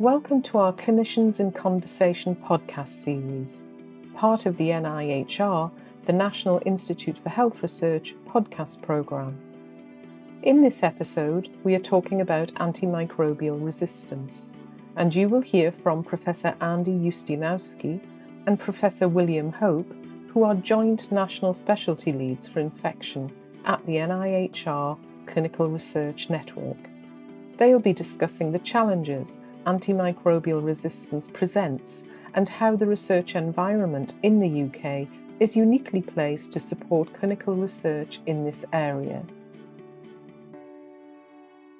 Welcome to our Clinicians in Conversation podcast series, part of the NIHR, the National Institute for Health Research podcast program. In this episode, we are talking about antimicrobial resistance, and you will hear from Professor Andy Ustianowski and Professor William Hope, who are joint national specialty leads for infection at the NIHR Clinical Research Network. They'll be discussing the challenges antimicrobial resistance presents and how the research environment in the UK is uniquely placed to support clinical research in this area.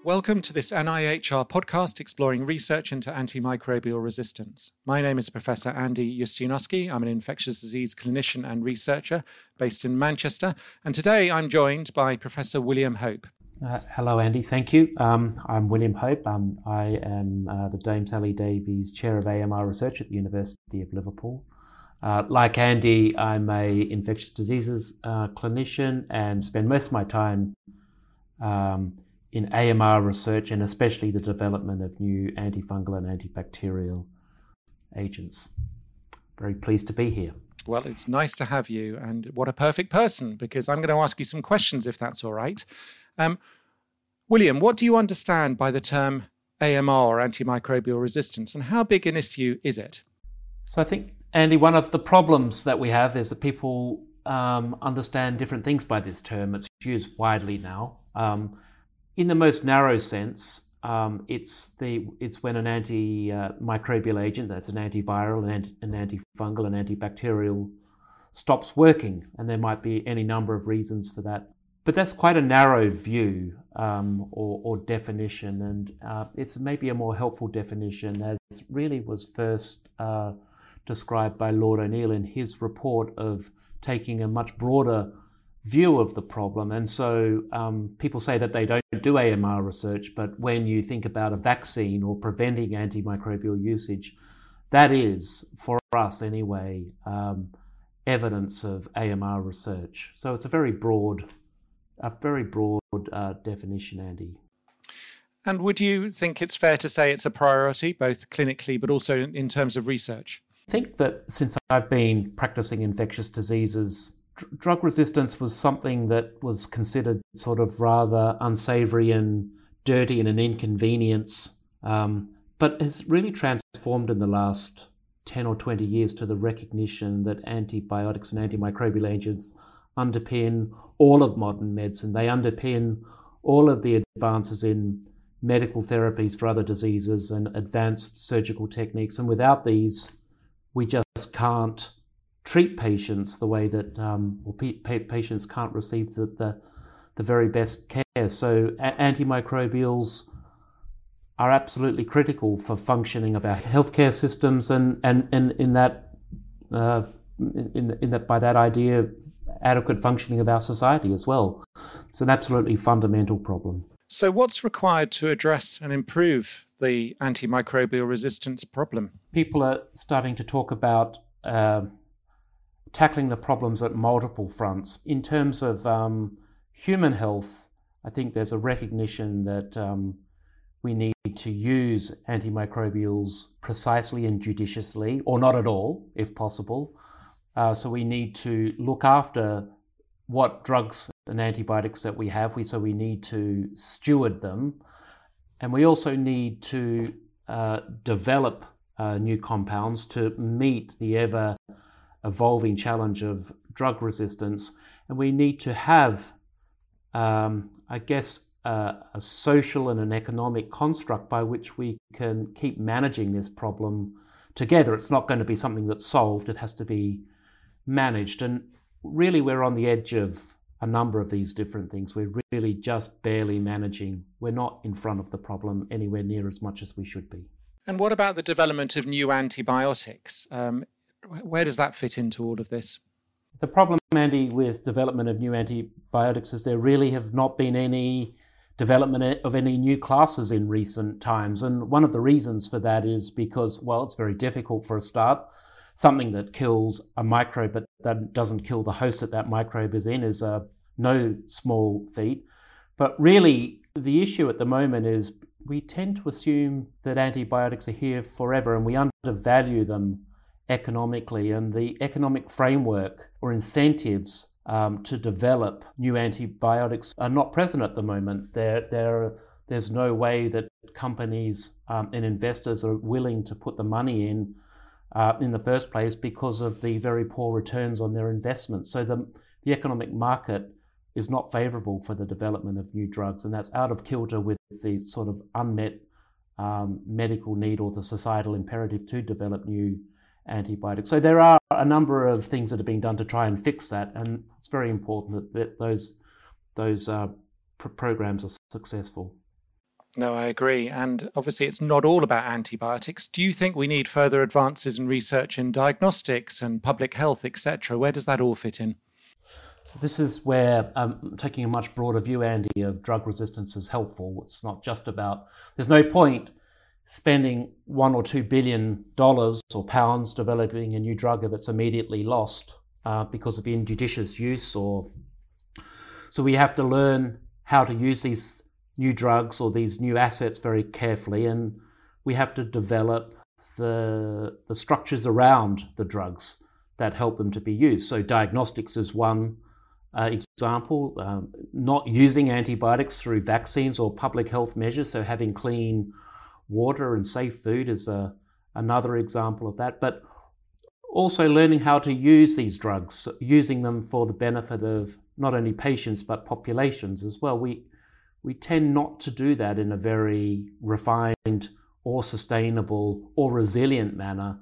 Welcome to this NIHR podcast exploring research into antimicrobial resistance. My name is Professor Andy Ustianowski. I'm an infectious disease clinician and researcher based in Manchester. And today I'm joined by Professor William Hope. Uh, hello, Andy. Thank you. Um, I'm William Hope. Um, I am uh, the Dame Sally Davies Chair of AMR Research at the University of Liverpool. Uh, like Andy, I'm a infectious diseases uh, clinician and spend most of my time um, in AMR research and especially the development of new antifungal and antibacterial agents. Very pleased to be here. Well, it's nice to have you, and what a perfect person because I'm going to ask you some questions if that's all right. Um, William, what do you understand by the term AMR, antimicrobial resistance, and how big an issue is it? So I think, Andy, one of the problems that we have is that people um, understand different things by this term. It's used widely now. Um, in the most narrow sense, um, it's the it's when an antimicrobial agent, that's an antiviral, an, anti, an antifungal, an antibacterial, stops working, and there might be any number of reasons for that but that's quite a narrow view um, or, or, definition, and uh, it's maybe a more helpful definition as really was first uh, described by Lord O'Neill in his report of taking a much broader view of the problem. And so um, people say that they don't do AMR research, but when you think about a vaccine or preventing antimicrobial usage, that is, for us anyway, um, evidence of AMR research. So it's a very broad a very broad uh, definition, Andy. And would you think it's fair to say it's a priority, both clinically but also in terms of research? I think that since I've been practicing infectious diseases, dr- drug resistance was something that was considered sort of rather unsavory and dirty and an inconvenience, um, but has really transformed in the last 10 or 20 years to the recognition that antibiotics and antimicrobial agents underpin all of modern medicine. They underpin all of the advances in medical therapies for other diseases and advanced surgical techniques. And without these, we just can't treat patients the way that um, well, patients can't receive the, the, the, very best care. So a- antimicrobials are absolutely critical for functioning of our healthcare systems, and and, and in that uh, in, in that by that idea adequate functioning of our society as well. It's an absolutely fundamental problem. So, what's required to address and improve the antimicrobial resistance problem? People are starting to talk about uh, tackling the problems at multiple fronts. In terms of um, human health, I think there's a recognition that um, we need to use antimicrobials precisely and judiciously, or not at all, if possible. Uh, so we need to look after what drugs and antibiotics that we have. We, so we need to steward them. And we also need to uh, develop uh, new compounds to meet the ever evolving challenge of drug resistance. And we need to have, um, I guess, uh, a social and an economic construct by which we can keep managing this problem together. It's not going to be something that's solved, it has to be managed. And really, we're on the edge of a number of these different things. We're really just barely managing. We're not in front of the problem anywhere near as much as we should be. And what about the development of new antibiotics? Um, where does that fit into all of this? The problem, Andy, with development of new antibiotics is there really have not been any development of any new classes in recent times. And one of the reasons for that is because, well, it's very difficult for a start something that kills a microbe but that doesn't kill the host that that microbe is in is a no small feat. But really, the issue at the moment is we tend to assume that antibiotics are here forever and we undervalue them economically. And the economic framework or incentives um, to develop new antibiotics are not present at the moment. There, there, there's no way that companies um, and investors are willing to put the money in uh, in the first place because of the very poor returns on their investments. So the, the economic market is not favorable for the development of new drugs, and that's out of kilter with the sort of unmet um, medical need or the societal imperative to develop new antibiotics. So there are a number of things that are being done to try and fix that, and it's very important that, that those those uh, pr- programs are successful. No, I agree. And obviously, it's not all about antibiotics. Do you think we need further advances in research in diagnostics and public health, etc.? Where does that all fit in? So this is where um, taking a much broader view, Andy, of drug resistance is helpful. It's not just about. There's no point spending one or two billion dollars or pounds developing a new drug if it's immediately lost uh, because of injudicious use or. So we have to learn how to use these new drugs or these new assets very carefully, and we have to develop the, the structures around the drugs that help them to be used. So, diagnostics is one uh, example. Um, not using antibiotics through vaccines or public health measures, so having clean water and safe food is a, another example of that. But also learning how to use these drugs, using them for the benefit of not only patients but populations as well. We we tend not to do that in a very refined or sustainable or resilient manner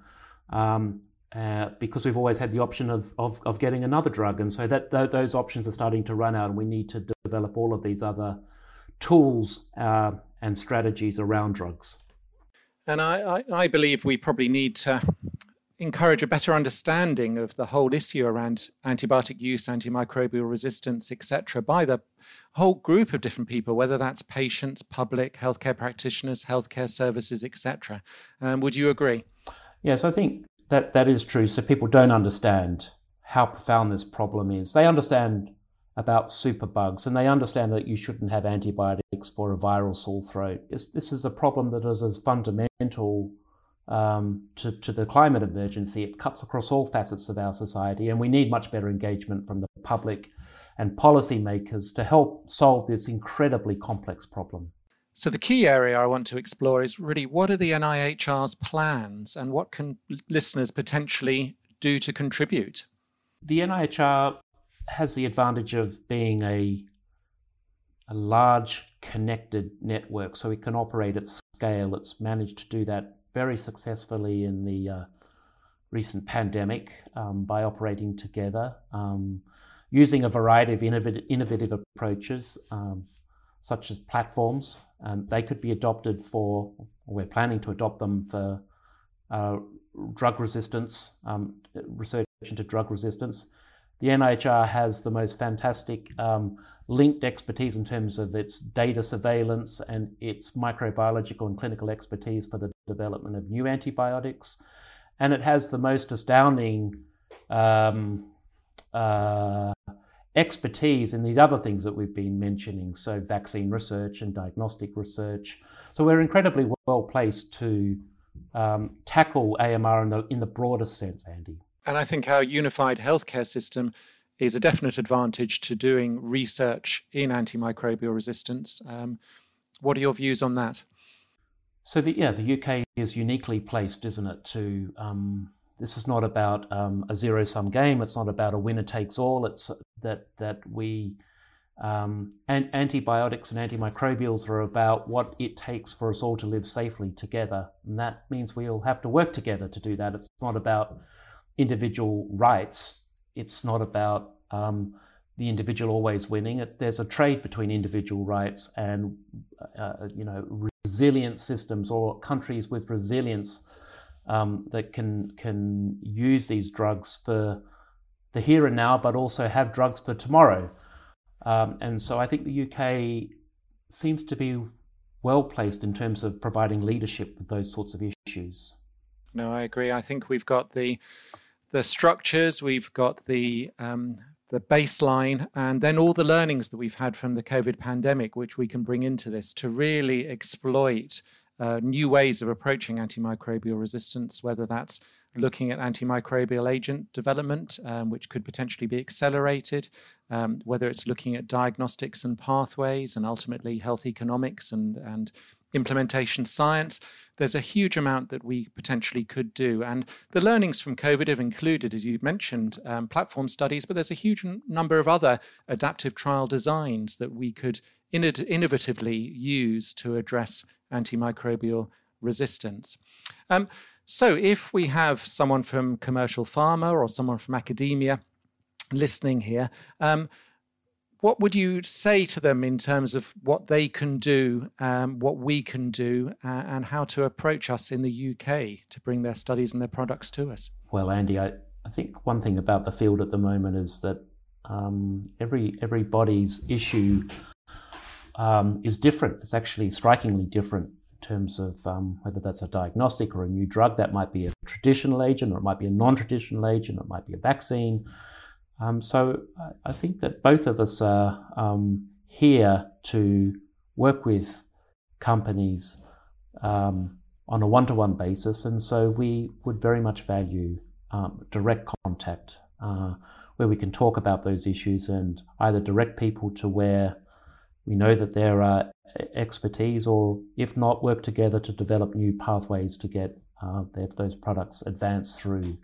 um, uh, because we've always had the option of, of, of getting another drug. And so that, th- those options are starting to run out, and we need to develop all of these other tools uh, and strategies around drugs. And I, I, I believe we probably need to encourage a better understanding of the whole issue around antibiotic use, antimicrobial resistance, etc., by the whole group of different people, whether that's patients, public, healthcare practitioners, healthcare services, etc. Um, would you agree? Yes, I think that that is true. So people don't understand how profound this problem is. They understand about superbugs and they understand that you shouldn't have antibiotics for a viral sore throat. This, this is a problem that is as fundamental um, to, to the climate emergency. It cuts across all facets of our society, and we need much better engagement from the public and policymakers to help solve this incredibly complex problem. So, the key area I want to explore is really what are the NIHR's plans and what can listeners potentially do to contribute? The NIHR has the advantage of being a, a large connected network, so it can operate at scale. It's managed to do that very successfully in the uh, recent pandemic um, by operating together, um, using a variety of innovative, innovative approaches, um, such as platforms. they could be adopted for, we're planning to adopt them for uh, drug resistance, um, research into drug resistance. The NHR has the most fantastic um, linked expertise in terms of its data surveillance and its microbiological and clinical expertise for the development of new antibiotics. And it has the most astounding um, uh, expertise in these other things that we've been mentioning, so vaccine research and diagnostic research. So we're incredibly well placed to um, tackle AMR in the, in the broadest sense, Andy. And I think our unified healthcare system is a definite advantage to doing research in antimicrobial resistance. Um, what are your views on that? So the yeah, the UK is uniquely placed, isn't it? To um, this is not about um, a zero sum game. It's not about a winner takes all. It's that that we um, and antibiotics and antimicrobials are about what it takes for us all to live safely together, and that means we'll have to work together to do that. It's not about individual rights. It's not about um, the individual always winning. It, there's a trade between individual rights and uh, you know resilient systems or countries with resilience um, that can can use these drugs for the here and now, but also have drugs for tomorrow. Um, and so I think the UK seems to be well placed in terms of providing leadership with those sorts of issues. No, I agree. I think we've got the the structures, we've got the um, the baseline, and then all the learnings that we've had from the COVID pandemic, which we can bring into this to really exploit uh, new ways of approaching antimicrobial resistance, whether that's looking at antimicrobial agent development, um, which could potentially be accelerated, um, whether it's looking at diagnostics and pathways and ultimately health economics and, and implementation science. There's a huge amount that we potentially could do. And the learnings from COVID have included, as you mentioned, um, platform studies, but there's a huge number of other adaptive trial designs that we could innovatively use to address antimicrobial resistance. Um, so, if we have someone from commercial pharma or someone from academia listening here, um, what would you say to them in terms of what they can do, um, what we can do, uh, and how to approach us in the UK to bring their studies and their products to us? Well, Andy, I, I think one thing about the field at the moment is that um, every every body's issue um, is different. It's actually strikingly different in terms of um, whether that's a diagnostic or a new drug. That might be a traditional agent, or it might be a non-traditional agent, or it might be a vaccine um, so I think that both of us are um, here to work with companies um, on a one to one basis, and so we would very much value um, direct contact uh, where we can talk about those issues and either direct people to where we know that there are expertise, or if not, work together to develop new pathways to get uh, their, those products advanced through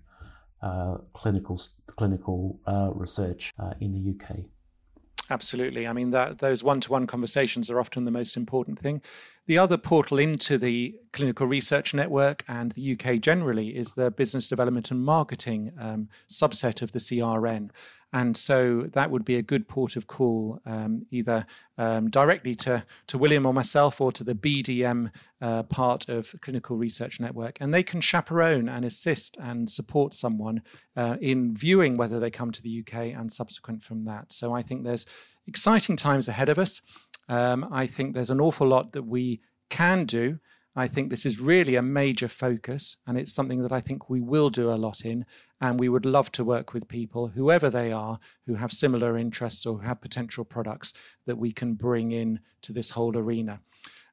uh, clinical clinical uh, research uh, in the UK. Absolutely. I mean, that, those one to one conversations are often the most important thing. The other portal into the clinical research network and the UK generally is the business development and marketing um, subset of the CRN. And so that would be a good port of call, um, either um, directly to, to William or myself or to the BDM uh, part of Clinical Research Network. And they can chaperone and assist and support someone uh, in viewing whether they come to the UK and subsequent from that. So I think there's exciting times ahead of us. Um, I think there's an awful lot that we can do. I think this is really a major focus, and it's something that I think we will do a lot in. And we would love to work with people, whoever they are, who have similar interests or have potential products that we can bring in to this whole arena.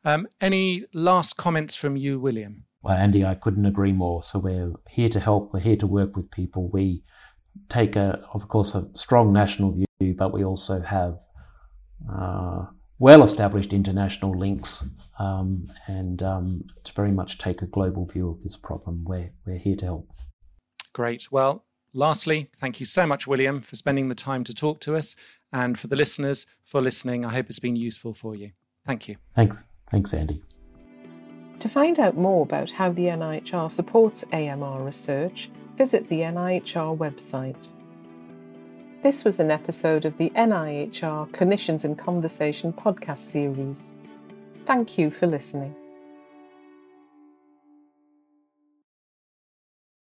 Um, any last comments from you, William? Well, Andy, I couldn't agree more. So we're here to help. We're here to work with people. We take a, of course, a strong national view, but we also have uh, well-established international links um, and um, to very much take a global view of this problem. We're, we're here to help. Great. Well, lastly, thank you so much, William, for spending the time to talk to us, and for the listeners for listening. I hope it's been useful for you. Thank you. Thanks. Thanks, Andy. To find out more about how the NIHR supports AMR research, visit the NIHR website. This was an episode of the NIHR Clinicians in Conversation podcast series. Thank you for listening.